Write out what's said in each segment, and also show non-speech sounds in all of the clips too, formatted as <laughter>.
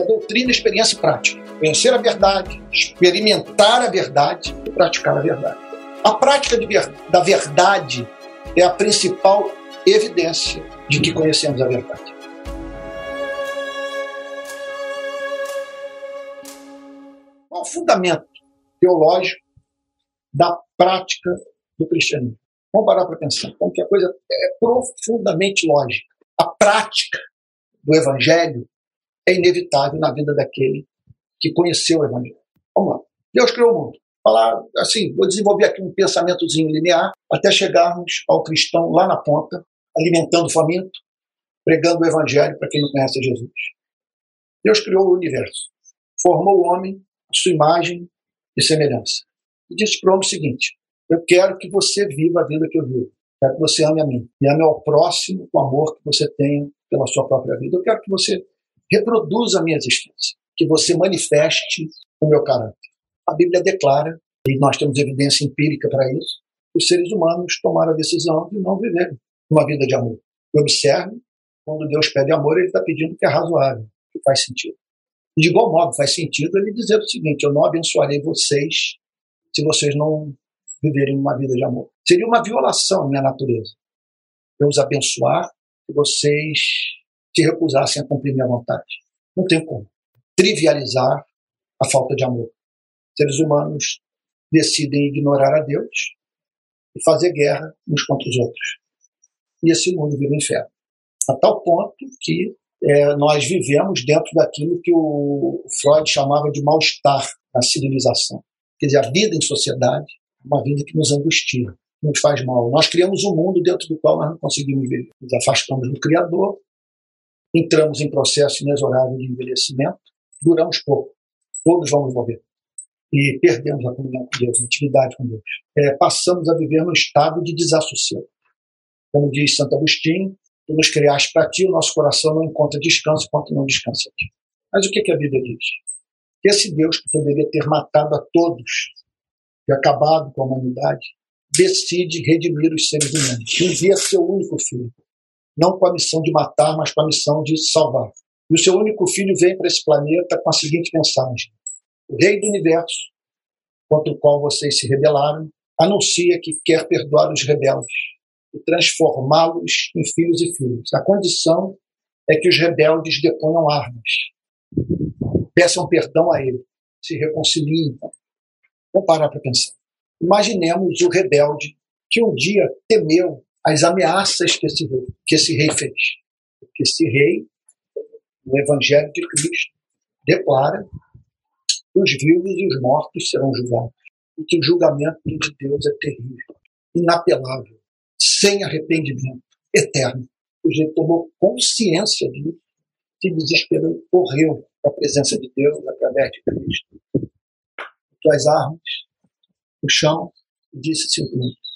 A doutrina, experiência e prática. Conhecer a verdade, experimentar a verdade e praticar a verdade. A prática ver, da verdade é a principal evidência de que conhecemos a verdade. Qual o fundamento teológico da prática do cristianismo? Vamos parar para pensar. Como que a coisa é profundamente lógica. A prática do evangelho é inevitável na vida daquele que conheceu o Evangelho. Vamos lá. Deus criou o mundo. Falar assim, vou desenvolver aqui um pensamentozinho linear até chegarmos ao cristão lá na ponta, alimentando o faminto, pregando o Evangelho para quem não conhece Jesus. Deus criou o universo, formou o homem, a sua imagem e semelhança. E disse para o homem o seguinte: Eu quero que você viva a vida que eu vivo. Quero que você ame a mim e ame ao próximo com o amor que você tem pela sua própria vida. Eu quero que você reproduza a minha existência, que você manifeste o meu caráter. A Bíblia declara, e nós temos evidência empírica para isso, que os seres humanos tomaram a decisão de não viver uma vida de amor. E observe, quando Deus pede amor, ele está pedindo que é razoável, que faz sentido. E de igual modo, faz sentido ele dizer o seguinte: eu não abençoarei vocês se vocês não viverem uma vida de amor. Seria uma violação à minha natureza. Eu os abençoar e vocês se recusassem a cumprir minha vontade. Não tem como. Trivializar a falta de amor. Seres humanos decidem ignorar a Deus e fazer guerra uns contra os outros. E esse mundo vira um inferno. A tal ponto que é, nós vivemos dentro daquilo que o Freud chamava de mal-estar na civilização. Quer dizer, a vida em sociedade é uma vida que nos angustia, nos faz mal. Nós criamos um mundo dentro do qual nós não conseguimos viver. Nos afastamos do Criador entramos em processo inexorável de envelhecimento, duramos pouco, todos vamos morrer. E perdemos a comunhão com Deus, a intimidade com Deus. É, passamos a viver num estado de desassossego. Como diz Santo Agostinho, tu nos criaste para ti, o nosso coração não encontra descanso enquanto não descansa aqui. Mas o que, que a Bíblia diz? Esse Deus que poderia ter matado a todos e acabado com a humanidade, decide redimir os seres humanos. Envia seu único filho não com a missão de matar, mas com a missão de salvar. E o seu único filho vem para esse planeta com a seguinte mensagem: O Rei do Universo, contra o qual vocês se rebelaram, anuncia que quer perdoar os rebeldes e transformá-los em filhos e filhas. A condição é que os rebeldes deponham armas, peçam perdão a ele, se reconciliem. Vamos parar para pensar. Imaginemos o rebelde que um dia temeu as ameaças que esse, rei, que esse rei fez. Que esse rei, no Evangelho de Cristo, declara que os vivos e os mortos serão julgados. E que o julgamento de Deus é terrível, inapelável, sem arrependimento, eterno. O sujeito tomou consciência disso, se desesperou, correu para a presença de Deus através de Cristo. Suas armas no chão e disse simplesmente: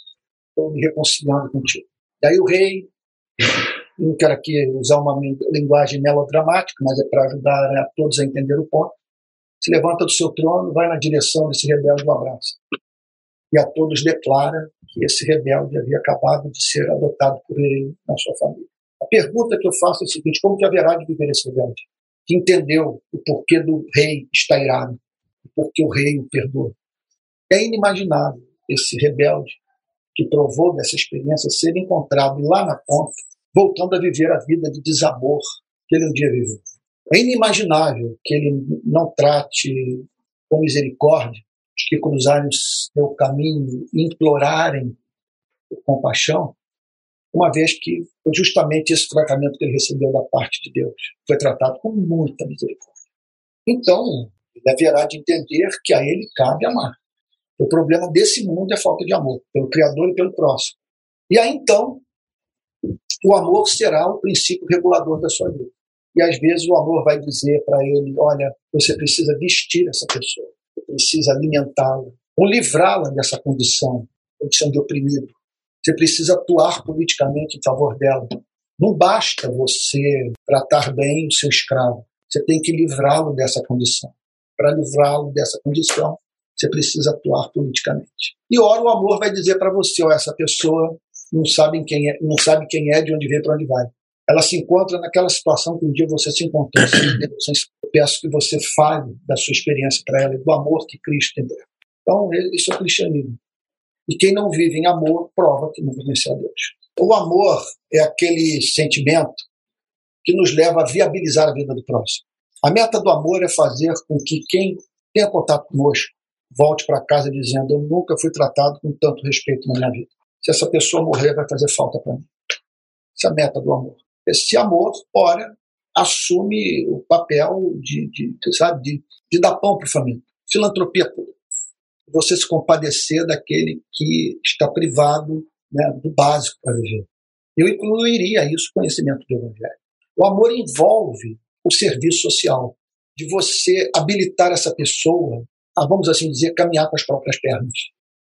estou me reconciliando contigo. Daí o rei, não quero aqui usar uma linguagem melodramática, mas é para ajudar a todos a entender o ponto, se levanta do seu trono, vai na direção desse rebelde do abraço. E a todos declara que esse rebelde havia acabado de ser adotado por ele na sua família. A pergunta que eu faço é a seguinte: como que haverá de viver esse rebelde? Que entendeu o porquê do rei estar irado, o porquê o rei o perdoa. É inimaginável esse rebelde que provou dessa experiência ser encontrado lá na ponta, voltando a viver a vida de desabor que ele um dia viveu. É inimaginável que ele não trate com misericórdia os que cruzarem seu caminho e implorarem compaixão, uma vez que justamente esse tratamento que ele recebeu da parte de Deus. Foi tratado com muita misericórdia. Então, ele haverá de entender que a ele cabe amar. O problema desse mundo é falta de amor, pelo Criador e pelo próximo. E aí então, o amor será o princípio regulador da sua vida. E às vezes o amor vai dizer para ele: olha, você precisa vestir essa pessoa, você precisa alimentá-la, ou livrá-la dessa condição, condição de oprimido. Você precisa atuar politicamente em favor dela. Não basta você tratar bem o seu escravo, você tem que livrá-lo dessa condição. Para livrá-lo dessa condição, você precisa atuar politicamente. E ora o amor vai dizer para você, essa pessoa não sabe quem é, não sabe quem é, de onde veio, para onde vai. ela se encontra naquela situação que um dia você se encontrou. Eu peço que você fale da sua experiência para ela, do amor que Cristo tem. Então, isso é cristianismo. E quem não vive em amor prova que não conhece a Deus. O amor é aquele sentimento que nos leva a viabilizar a vida do próximo. A meta do amor é fazer com que quem tenha contato conosco volte para casa dizendo: Eu nunca fui tratado com tanto respeito na minha vida. Se essa pessoa morrer, vai fazer falta para mim. Essa é a meta do amor. Esse amor, ora, assume o papel de, de sabe, de, de dar pão para o faminto. Filantropia pura. Você se compadecer daquele que está privado né, do básico para viver. Eu incluiria isso conhecimento do Evangelho. O amor envolve o serviço social, de você habilitar essa pessoa a, vamos assim dizer, caminhar com as próprias pernas,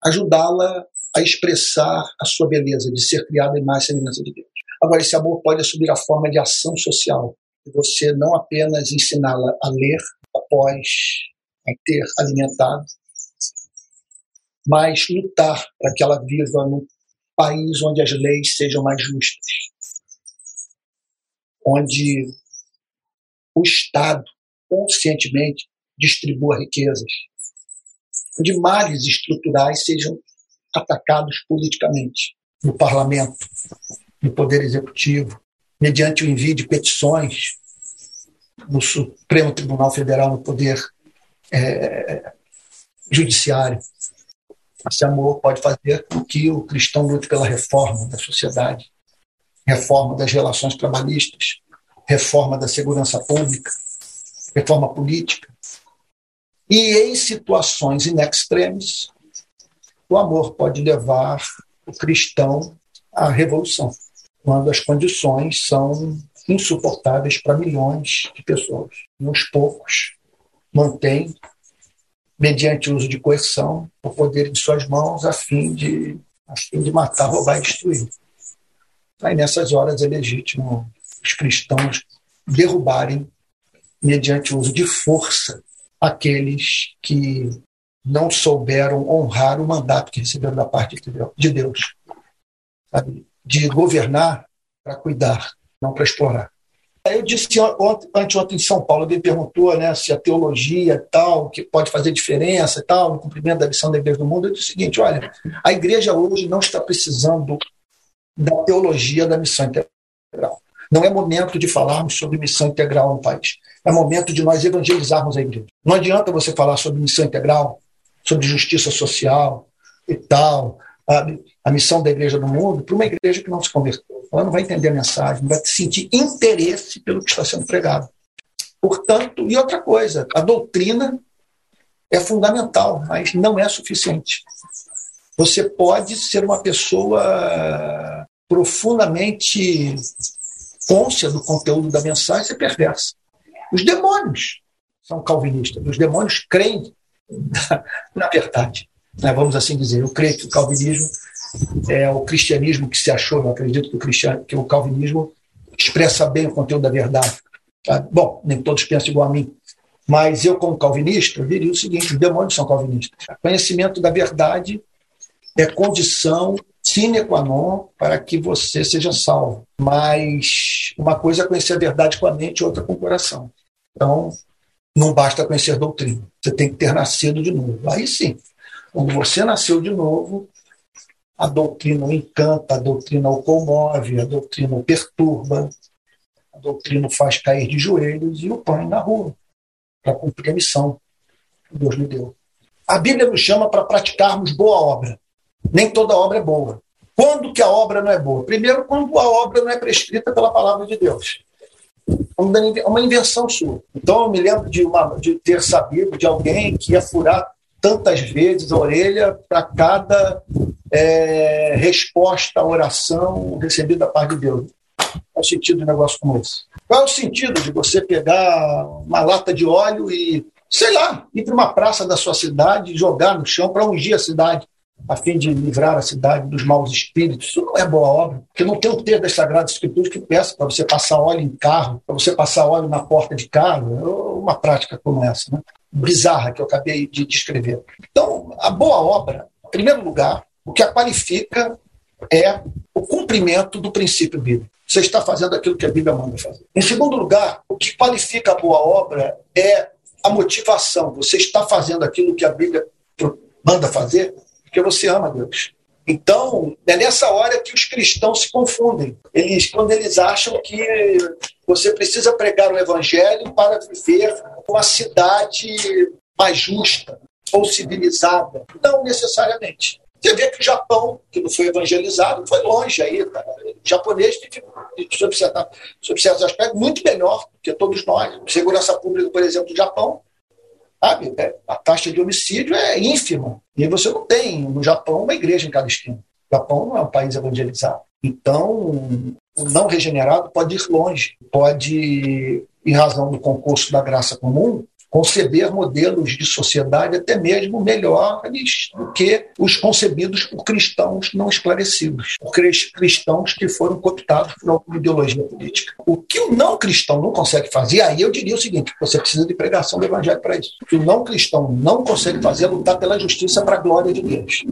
ajudá-la a expressar a sua beleza, de ser criada em mais semelhança de Deus. Agora, esse amor pode assumir a forma de ação social, você não apenas ensiná-la a ler após a ter alimentado, mas lutar para que ela viva num país onde as leis sejam mais justas, onde o Estado conscientemente distribua riquezas, onde males estruturais sejam atacados politicamente no parlamento, no poder executivo, mediante o envio de petições no Supremo Tribunal Federal, no poder é, judiciário. Esse amor pode fazer com que o cristão lute pela reforma da sociedade, reforma das relações trabalhistas, reforma da segurança pública, reforma política. E em situações in extremis, o amor pode levar o cristão à revolução, quando as condições são insuportáveis para milhões de pessoas. E uns poucos mantêm, mediante o uso de coerção, o poder em suas mãos a fim de, a fim de matar, roubar e destruir. Aí nessas horas é legítimo os cristãos derrubarem, mediante o uso de força, aqueles que não souberam honrar o mandato que receberam da parte de Deus. Sabe? De governar para cuidar, não para explorar. Eu disse anteontem em São Paulo, alguém perguntou né, se a teologia tal, que pode fazer diferença tal, no cumprimento da missão da igreja do mundo. Eu disse o seguinte: olha, a igreja hoje não está precisando da teologia da missão. Não é momento de falarmos sobre missão integral no país. É momento de nós evangelizarmos a igreja. Não adianta você falar sobre missão integral, sobre justiça social e tal, a, a missão da igreja no mundo, para uma igreja que não se converteu. Ela não vai entender a mensagem, não vai sentir interesse pelo que está sendo pregado. Portanto, e outra coisa, a doutrina é fundamental, mas não é suficiente. Você pode ser uma pessoa profundamente côncia do conteúdo da mensagem ser perversa. Os demônios são calvinistas, os demônios creem <laughs> na, verdade. Né? Vamos assim dizer, eu creio que o calvinismo é o cristianismo que se achou, eu acredito que o, que o calvinismo expressa bem o conteúdo da verdade. Tá? Bom, nem todos pensam igual a mim, mas eu, como calvinista, diria o seguinte: os demônios são calvinistas. O conhecimento da verdade é condição sine qua non para que você seja salvo. Mas uma coisa é conhecer a verdade com a mente, outra com o coração. Então, não basta conhecer doutrina. Você tem que ter nascido de novo. Aí sim, quando você nasceu de novo, a doutrina o encanta, a doutrina o comove, a doutrina o perturba, a doutrina o faz cair de joelhos e o põe na rua para cumprir a missão que Deus lhe deu. A Bíblia nos chama para praticarmos boa obra. Nem toda obra é boa. Quando que a obra não é boa? Primeiro, quando a obra não é prescrita pela palavra de Deus. É uma invenção sua. Então, eu me lembro de, uma, de ter sabido de alguém que ia furar tantas vezes a orelha para cada é, resposta à oração recebida da parte de Deus. Qual é o sentido de um negócio como esse? Qual é o sentido de você pegar uma lata de óleo e, sei lá, ir para uma praça da sua cidade e jogar no chão para ungir a cidade? A fim de livrar a cidade dos maus espíritos. Isso não é boa obra, porque não tem um texto das Sagradas Escrituras que peça para você passar óleo em carro, para você passar óleo na porta de carro, é uma prática como essa, né? bizarra que eu acabei de descrever. Então, a boa obra, em primeiro lugar, o que a qualifica é o cumprimento do princípio bíblico. você está fazendo aquilo que a Bíblia manda fazer. Em segundo lugar, o que qualifica a boa obra é a motivação. Você está fazendo aquilo que a Bíblia manda fazer porque você ama Deus. Então, é nessa hora que os cristãos se confundem. Eles, quando eles acham que você precisa pregar o evangelho para viver uma cidade mais justa ou civilizada. Não necessariamente. Você vê que o Japão, que não foi evangelizado, foi longe aí. Tá? O japonês sob certos aspectos, muito melhor do que todos nós. Segurança pública, por exemplo, do Japão, sabe? É, a taxa de homicídio é ínfima. E você não tem, no Japão, uma igreja em cada esquina. O Japão não é um país evangelizado. Então, o não regenerado pode ir longe, pode, em razão do concurso da graça comum, conceber modelos de sociedade até mesmo melhores do que os concebidos por cristãos não esclarecidos, por cristãos que foram cooptados por alguma ideologia política. O que o não cristão não consegue fazer, aí eu diria o seguinte: você precisa de pregação do evangelho para isso. O que o não cristão não consegue fazer é lutar pela justiça para a glória de Deus.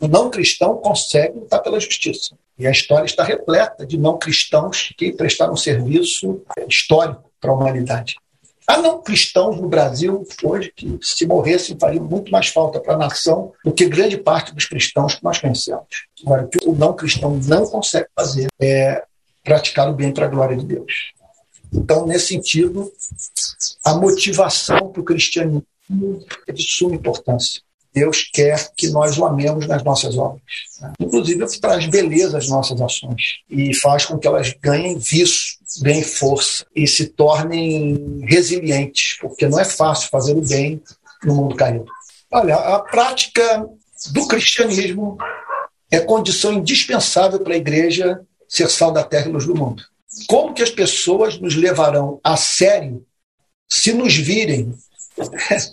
O não cristão consegue lutar pela justiça. E a história está repleta de não cristãos que prestaram serviço histórico para a humanidade. Há não cristãos no Brasil hoje que, se morressem, fariam muito mais falta para a nação do que grande parte dos cristãos que nós conhecemos. Agora, o que o não cristão não consegue fazer é praticar o bem para a glória de Deus. Então, nesse sentido, a motivação para o cristianismo é de suma importância. Deus quer que nós o amemos nas nossas obras. Né? Inclusive, traz beleza às nossas ações e faz com que elas ganhem viço, ganhem força e se tornem resilientes, porque não é fácil fazer o bem no mundo caído. Olha, a prática do cristianismo é condição indispensável para a igreja ser sal da terra e luz do mundo. Como que as pessoas nos levarão a sério se nos virem <laughs>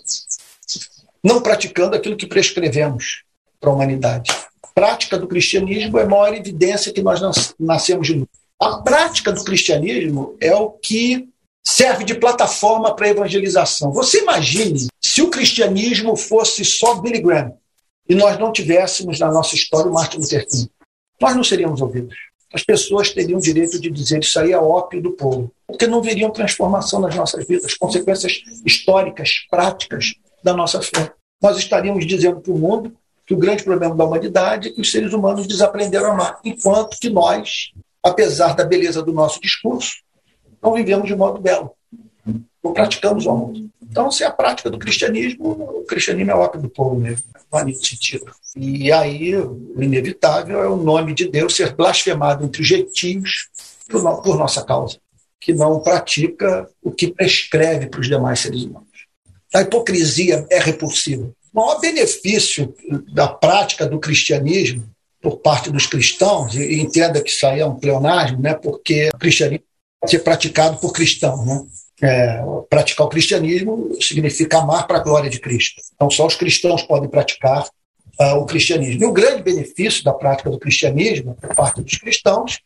não praticando aquilo que prescrevemos para a humanidade. A prática do cristianismo é a maior evidência que nós nascemos de novo. A prática do cristianismo é o que serve de plataforma para a evangelização. Você imagine se o cristianismo fosse só Billy Graham e nós não tivéssemos na nossa história o Martin Luther King. Nós não seríamos ouvidos. As pessoas teriam direito de dizer isso aí é ópio do povo, porque não veriam transformação nas nossas vidas, consequências históricas, práticas da nossa fé. Nós estaríamos dizendo para o mundo que o grande problema da humanidade é que os seres humanos desaprenderam a amar, enquanto que nós, apesar da beleza do nosso discurso, não vivemos de modo belo, não praticamos o amor. Então, se é a prática do cristianismo, o cristianismo é ópio do povo mesmo, não há sentido. E aí, o inevitável é o nome de Deus ser blasfemado entre os gentios por, por nossa causa, que não pratica o que prescreve para os demais seres humanos. A hipocrisia é repulsiva. O maior benefício da prática do cristianismo por parte dos cristãos, e entenda que isso aí é um pleonasmo, né, porque o cristianismo pode ser praticado por cristãos. Né? É, praticar o cristianismo significa amar para a glória de Cristo. Então, só os cristãos podem praticar uh, o cristianismo. E o grande benefício da prática do cristianismo por parte dos cristãos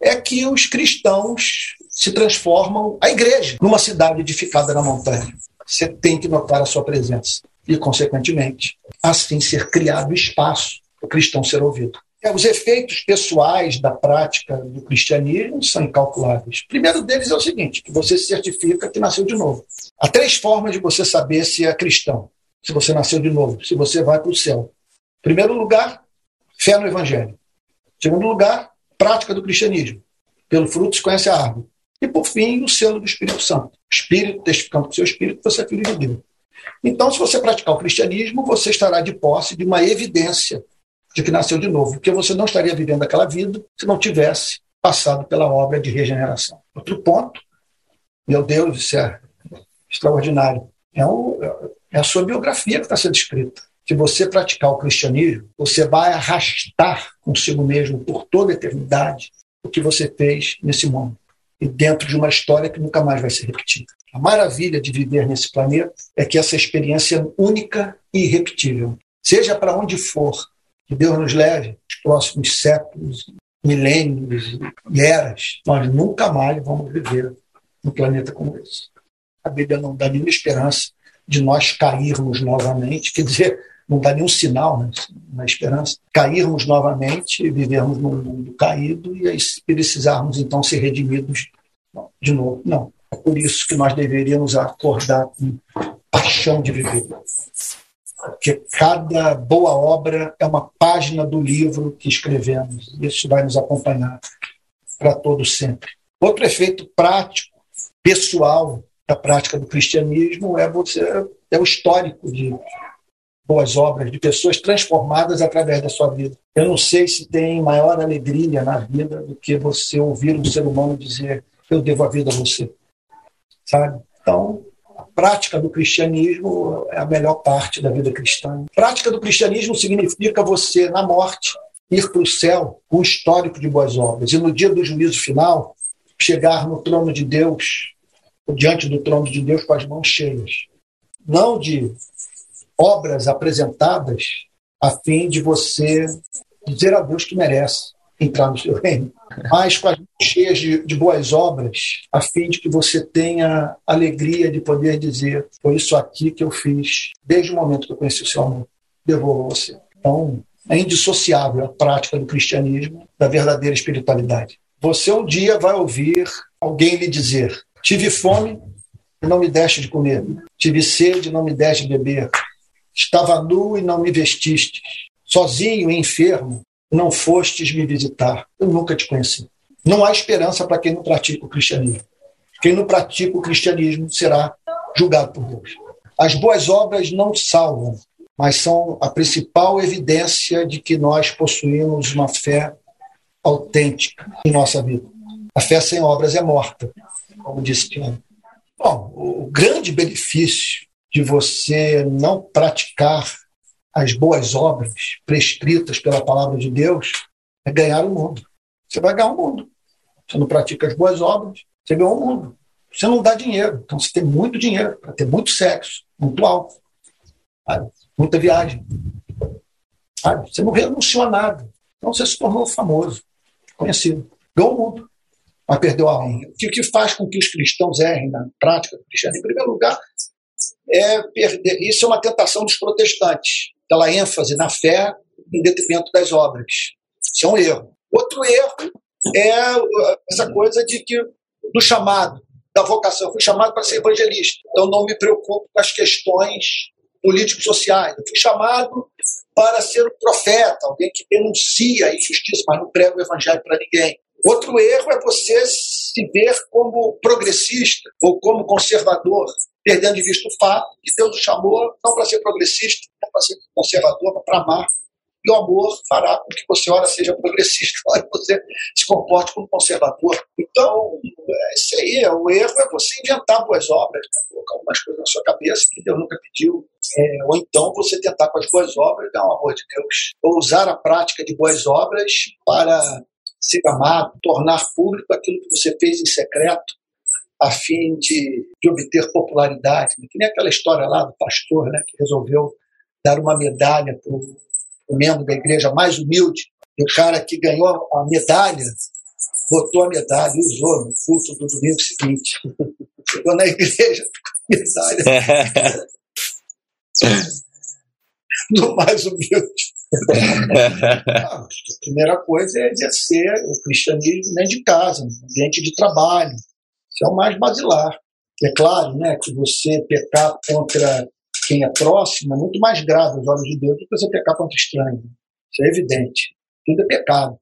é que os cristãos se transformam a igreja numa cidade edificada na montanha você tem que notar a sua presença. E, consequentemente, assim ser criado espaço o cristão ser ouvido. Os efeitos pessoais da prática do cristianismo são incalculáveis. O primeiro deles é o seguinte: que você se certifica que nasceu de novo. Há três formas de você saber se é cristão, se você nasceu de novo, se você vai para o céu. Primeiro lugar, fé no Evangelho. Segundo lugar, prática do cristianismo. Pelo fruto se conhece a árvore. E, por fim, o selo do Espírito Santo. Espírito testificando com o seu espírito você é filho de Deus. Então, se você praticar o cristianismo, você estará de posse de uma evidência de que nasceu de novo, porque você não estaria vivendo aquela vida se não tivesse passado pela obra de regeneração. Outro ponto, meu Deus, isso é extraordinário, é, o, é a sua biografia que está sendo escrita. Se você praticar o cristianismo, você vai arrastar consigo mesmo por toda a eternidade o que você fez nesse mundo e dentro de uma história que nunca mais vai ser repetida. A maravilha de viver nesse planeta é que essa experiência é única e irrepetível. Seja para onde for que Deus nos leve, os próximos séculos, milênios e eras, nós nunca mais vamos viver num planeta como esse. A Bíblia não dá nenhuma esperança de nós cairmos novamente, quer dizer, não dá nenhum sinal né, na esperança, cairmos novamente, vivermos num mundo caído e precisarmos então ser redimidos de novo. Não. É por isso que nós deveríamos acordar com paixão de viver. Porque cada boa obra é uma página do livro que escrevemos. Isso vai nos acompanhar para todo sempre. Outro efeito prático, pessoal da prática do cristianismo é você é o histórico de boas obras, de pessoas transformadas através da sua vida. Eu não sei se tem maior alegria na vida do que você ouvir um ser humano dizer: Eu devo a vida a você. Sabe? Então, a prática do cristianismo é a melhor parte da vida cristã. Prática do cristianismo significa você, na morte, ir para o céu com um histórico de boas obras. E no dia do juízo final, chegar no trono de Deus, diante do trono de Deus com as mãos cheias. Não de obras apresentadas a fim de você dizer a Deus que merece entrar no seu reino, mas com as mãos cheias de, de, boas obras, a fim de que você tenha alegria de poder dizer: foi isso aqui que eu fiz desde o momento que eu conheci o seu amor. Devolvo a você. Então, é indissociável a prática do cristianismo da verdadeira espiritualidade. Você um dia vai ouvir alguém lhe dizer: tive fome e não me deste de comer, tive sede e não me deste de beber, Estava nu e não me vestiste. Sozinho e enfermo, não fostes me visitar. Eu nunca te conheci. Não há esperança para quem não pratica o cristianismo. Quem não pratica o cristianismo será julgado por Deus. As boas obras não salvam, mas são a principal evidência de que nós possuímos uma fé autêntica em nossa vida. A fé sem obras é morta, como disse Tiago. Bom, o grande benefício de você não praticar as boas obras prescritas pela palavra de Deus é ganhar o mundo. Você vai ganhar o mundo. Você não pratica as boas obras, você ganha o mundo. Você não dá dinheiro. Então você tem muito dinheiro para ter muito sexo, muito alto, sabe? muita viagem. Sabe? Você não renunciou a nada. Então você se tornou famoso, conhecido. Ganhou o mundo, mas perdeu a honra. O que faz com que os cristãos errem na prática do cristianismo? Em primeiro lugar, é perder. Isso é uma tentação dos protestantes, aquela ênfase na fé em detrimento das obras. Isso é um erro. Outro erro é uh, essa coisa de que do chamado, da vocação. Eu fui chamado para ser evangelista, então não me preocupo com as questões político-sociais. Eu fui chamado para ser um profeta, alguém que denuncia a injustiça, mas não prega o evangelho para ninguém. Outro erro é você se ver como progressista ou como conservador perdendo de vista o fato que Deus o chamou não para ser progressista, não para ser conservador, mas para amar. E o amor fará com que você, ora, seja progressista, <laughs> ora, você se comporte como conservador. Então, é isso aí. O erro é você inventar boas obras, né? colocar algumas coisas na sua cabeça que Deus nunca pediu. É, ou então você tentar com as boas obras dar o amor de Deus. Ou usar a prática de boas obras para ser amado, tornar público aquilo que você fez em secreto, a fim de, de obter popularidade. Que nem aquela história lá do pastor né, que resolveu dar uma medalha para o membro da igreja mais humilde. E o cara que ganhou a medalha botou a medalha e usou no culto do domingo seguinte. <laughs> Chegou na igreja com a medalha. <laughs> do mais humilde. <laughs> a primeira coisa é exercer o cristianismo dentro de casa, no ambiente de trabalho, isso é o mais basilar. É claro né, que você pecar contra quem é próximo é muito mais grave aos olhos de Deus do que você pecar contra estranho. Isso é evidente. Tudo é pecado.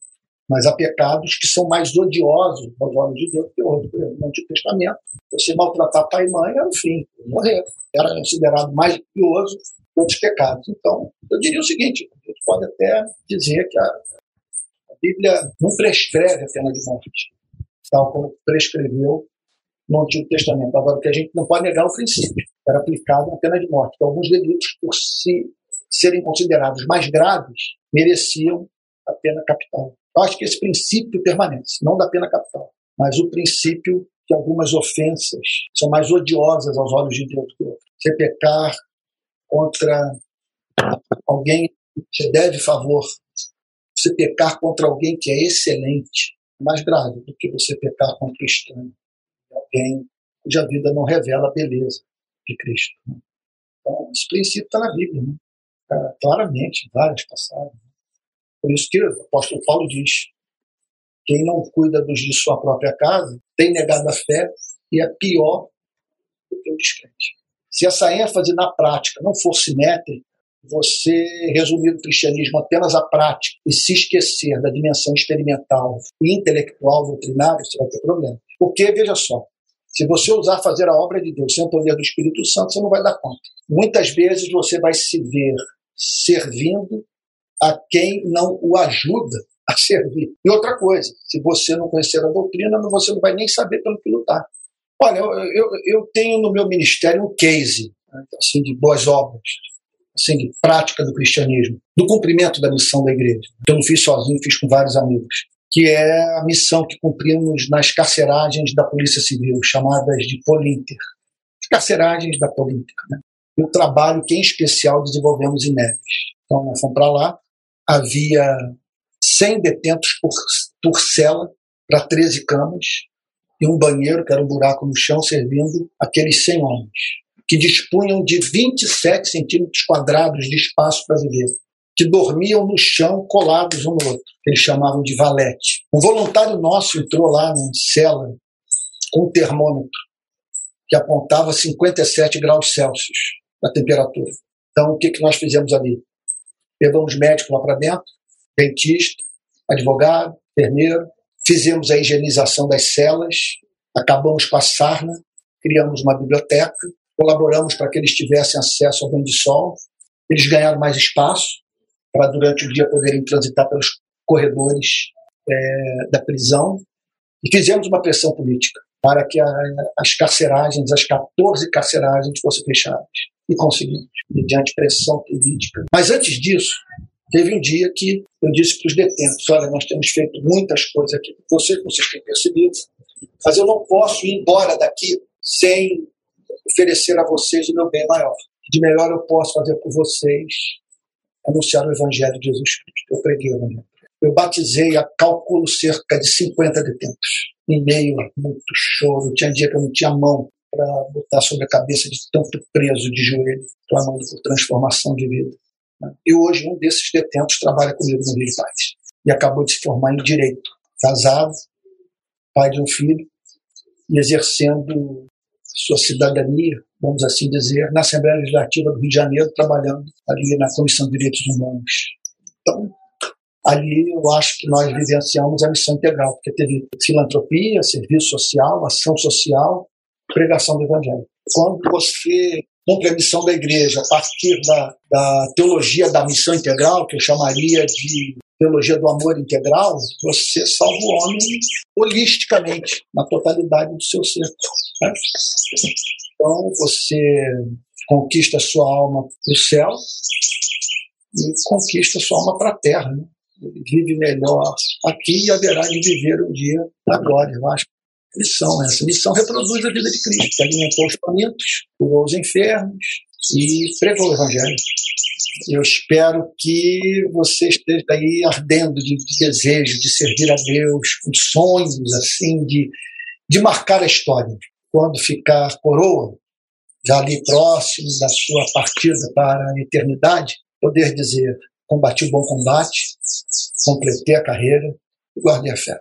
Mas há pecados que são mais odiosos aos olhos de Deus que outros. Por exemplo, no Antigo Testamento, você maltratar pai e mãe era o fim, morrer. Era considerado mais odioso que outros pecados. Então, eu diria o seguinte: a gente pode até dizer que a, a Bíblia não prescreve a pena de morte, tal como prescreveu no Antigo Testamento. Agora, que a gente não pode negar o princípio, era aplicado a pena de morte, que alguns delitos, por se, serem considerados mais graves, mereciam a pena capital. Eu acho que esse princípio permanece, não da pena capital, mas o princípio que algumas ofensas são mais odiosas aos olhos de Deus que outras. Você pecar contra alguém que você deve favor, você pecar contra alguém que é excelente, mais grave do que você pecar contra o estranho alguém cuja vida não revela a beleza de Cristo. Né? Então, esse princípio está na Bíblia. Né? claramente, várias passagens. Por isso que o apóstolo Paulo diz: quem não cuida dos de sua própria casa tem negado a fé e é pior do que o descrente. Se essa ênfase na prática não for simétrica, você resumir o cristianismo apenas à prática e se esquecer da dimensão experimental e intelectual doutrinária, você vai ter problema. Porque, veja só, se você usar fazer a obra de Deus sem o poder do Espírito Santo, você não vai dar conta. Muitas vezes você vai se ver servindo a quem não o ajuda a <laughs> servir. E outra coisa, se você não conhecer a doutrina, você não vai nem saber pelo que lutar. Olha, eu, eu, eu tenho no meu ministério um case assim, de boas obras, assim, de prática do cristianismo, do cumprimento da missão da igreja. Eu não fiz sozinho, fiz com vários amigos, que é a missão que cumprimos nas carceragens da Polícia Civil, chamadas de Polinter. Carceragens da Polinter, né? E o trabalho que, em especial, desenvolvemos em Neves. Então, nós fomos para lá, havia 100 detentos por, por cela, para 13 camas, e um banheiro, que era um buraco no chão, servindo aqueles 100 homens, que dispunham de 27 centímetros quadrados de espaço para viver, que dormiam no chão colados um no outro, eles chamavam de valete. Um voluntário nosso entrou lá na cela com um termômetro que apontava 57 graus Celsius a temperatura. Então, o que, que nós fizemos ali? Levamos médicos lá para dentro, dentista, advogado, enfermeiro, fizemos a higienização das celas, acabamos com a sarna, criamos uma biblioteca, colaboramos para que eles tivessem acesso ao banho de sol, eles ganharam mais espaço para durante o dia poderem transitar pelos corredores é, da prisão e fizemos uma pressão política para que a, as carceragens, as 14 carceragens fossem fechadas e conseguimos, mediante pressão política. Mas antes disso, teve um dia que eu disse para os detentos: olha, nós temos feito muitas coisas aqui vocês, vocês têm percebido, mas eu não posso ir embora daqui sem oferecer a vocês o meu bem maior. De melhor eu posso fazer por vocês anunciar o Evangelho de Jesus Cristo. Eu preguei o Evangelho. Eu batizei a cálculo cerca de 50 detentos, em meio a muito choro. Tinha dia que eu não tinha mão para botar sobre a cabeça de tanto preso de joelho, clamando por transformação de vida. E hoje um desses detentos trabalha comigo no Rio de Paz. E acabou de se formar em Direito. Casado, pai de um filho, e exercendo sua cidadania, vamos assim dizer, na Assembleia Legislativa do Rio de Janeiro, trabalhando ali na Comissão de Direitos Humanos. Então, ali eu acho que nós vivenciamos a missão integral, porque teve filantropia, serviço social, ação social, pregação do Evangelho. Quando você cumpre a missão da igreja a partir da, da teologia da missão integral, que eu chamaria de teologia do amor integral, você salva o homem holisticamente, na totalidade do seu ser. Né? Então, você conquista a sua alma para o céu e conquista a sua alma para a terra. Né? Vive melhor aqui e haverá de viver um dia na glória. Eu acho missão. Essa missão reproduz a vida de Cristo, que alimentou os famintos, curou os enfermos e pregou o Evangelho. Eu espero que você esteja aí ardendo de, de desejo de servir a Deus, com sonhos assim de, de marcar a história. Quando ficar coroa, já ali próximo da sua partida para a eternidade, poder dizer: combati o bom combate, completei a carreira e guardei a fé.